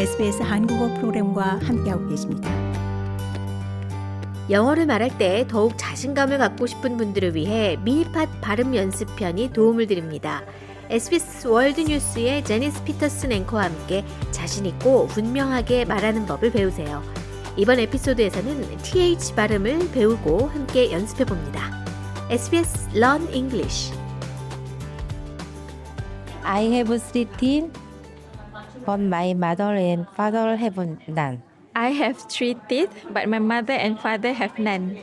SBS 한국어 프로그램과 함께하고 계십니다. 영어를 말할 때 더욱 자신감을 갖고 싶은 분들을 위해 미니팟 발음 연습편이 도움을 드립니다. SBS 월드 뉴스의 제니스 피터슨 앵커와 함께 자신있고 분명하게 말하는 법을 배우세요. 이번 에피소드에서는 TH 발음을 배우고 함께 연습해 봅니다. SBS Learn English I have three teeth, but my mother and father have none. I have three teeth, but my mother and father have none.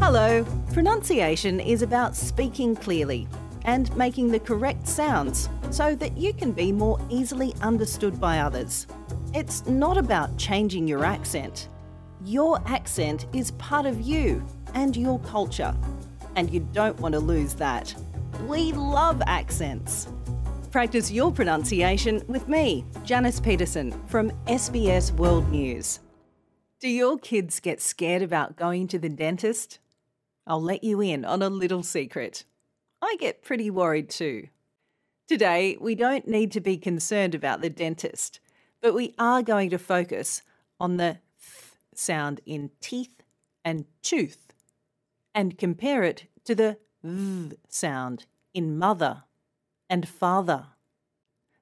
Hello. Pronunciation is about speaking clearly and making the correct sounds so that you can be more easily understood by others. It's not about changing your accent. Your accent is part of you and your culture, and you don't want to lose that. We love accents. Practice your pronunciation with me, Janice Peterson from SBS World News. Do your kids get scared about going to the dentist? I'll let you in on a little secret. I get pretty worried too. Today, we don't need to be concerned about the dentist, but we are going to focus on the th sound in teeth and tooth and compare it to the v sound in mother and father.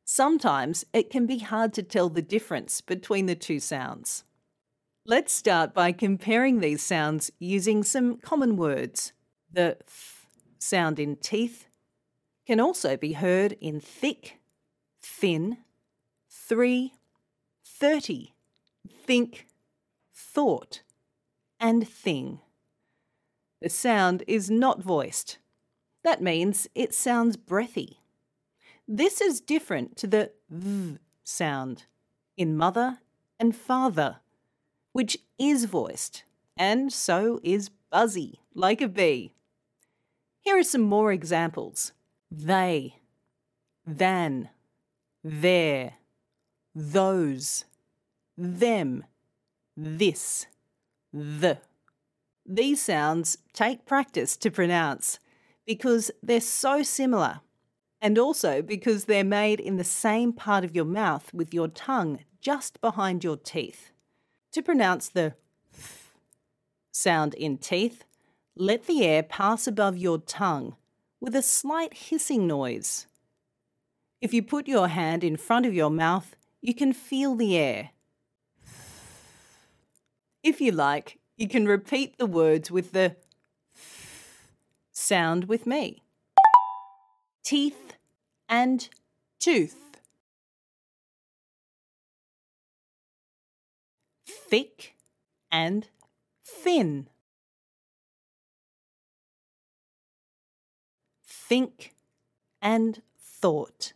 Sometimes it can be hard to tell the difference between the two sounds. Let's start by comparing these sounds using some common words. The th sound in teeth can also be heard in thick, thin, three, thirty, think, thought, and thing. The sound is not voiced. That means it sounds breathy. This is different to the v sound in mother and father, which is voiced, and so is buzzy, like a bee. Here are some more examples they, than, their, those, them, this, the. These sounds take practice to pronounce because they're so similar, and also because they're made in the same part of your mouth with your tongue just behind your teeth. To pronounce the th sound in teeth, let the air pass above your tongue with a slight hissing noise. If you put your hand in front of your mouth, you can feel the air. If you like, you can repeat the words with the sound with me. Teeth and tooth. Thick and thin. Think and thought.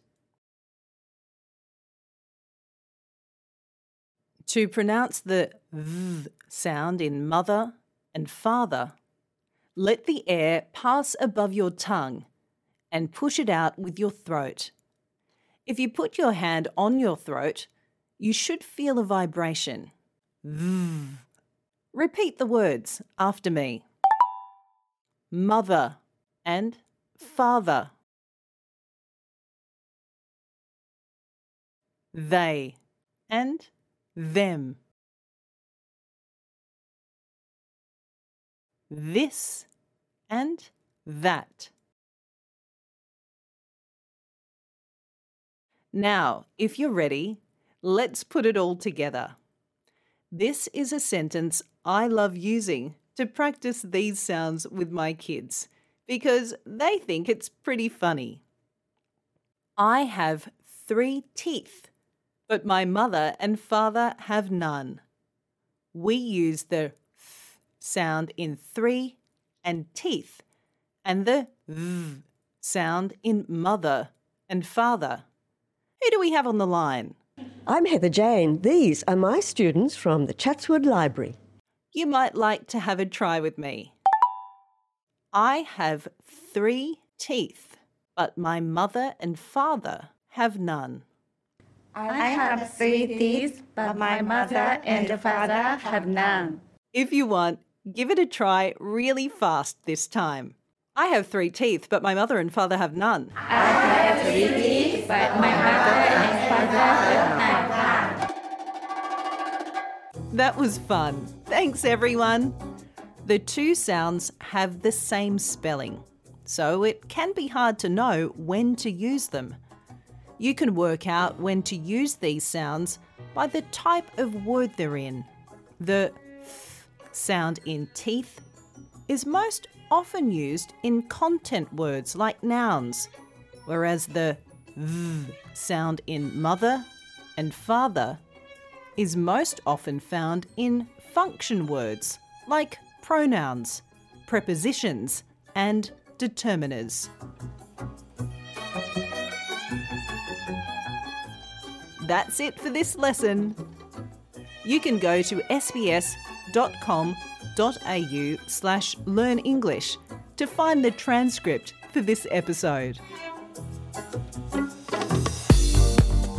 To pronounce the v sound in mother and father, let the air pass above your tongue and push it out with your throat. If you put your hand on your throat, you should feel a vibration. Repeat the words after me mother and father. They and them. This and that. Now, if you're ready, let's put it all together. This is a sentence I love using to practice these sounds with my kids because they think it's pretty funny. I have three teeth but my mother and father have none. We use the th sound in three and teeth, and the v sound in mother and father. Who do we have on the line? I'm Heather Jane. These are my students from the Chatswood Library. You might like to have a try with me. I have three teeth, but my mother and father have none. I have three teeth, but my mother and father have none. If you want, give it a try really fast this time. I have three teeth, but my mother and father have none. I That was fun. Thanks, everyone. The two sounds have the same spelling, so it can be hard to know when to use them. You can work out when to use these sounds by the type of word they're in. The th sound in teeth is most often used in content words like nouns, whereas the v sound in mother and father is most often found in function words like pronouns, prepositions, and determiners. That's it for this lesson. You can go to sbs.com.au slash learn English to find the transcript for this episode.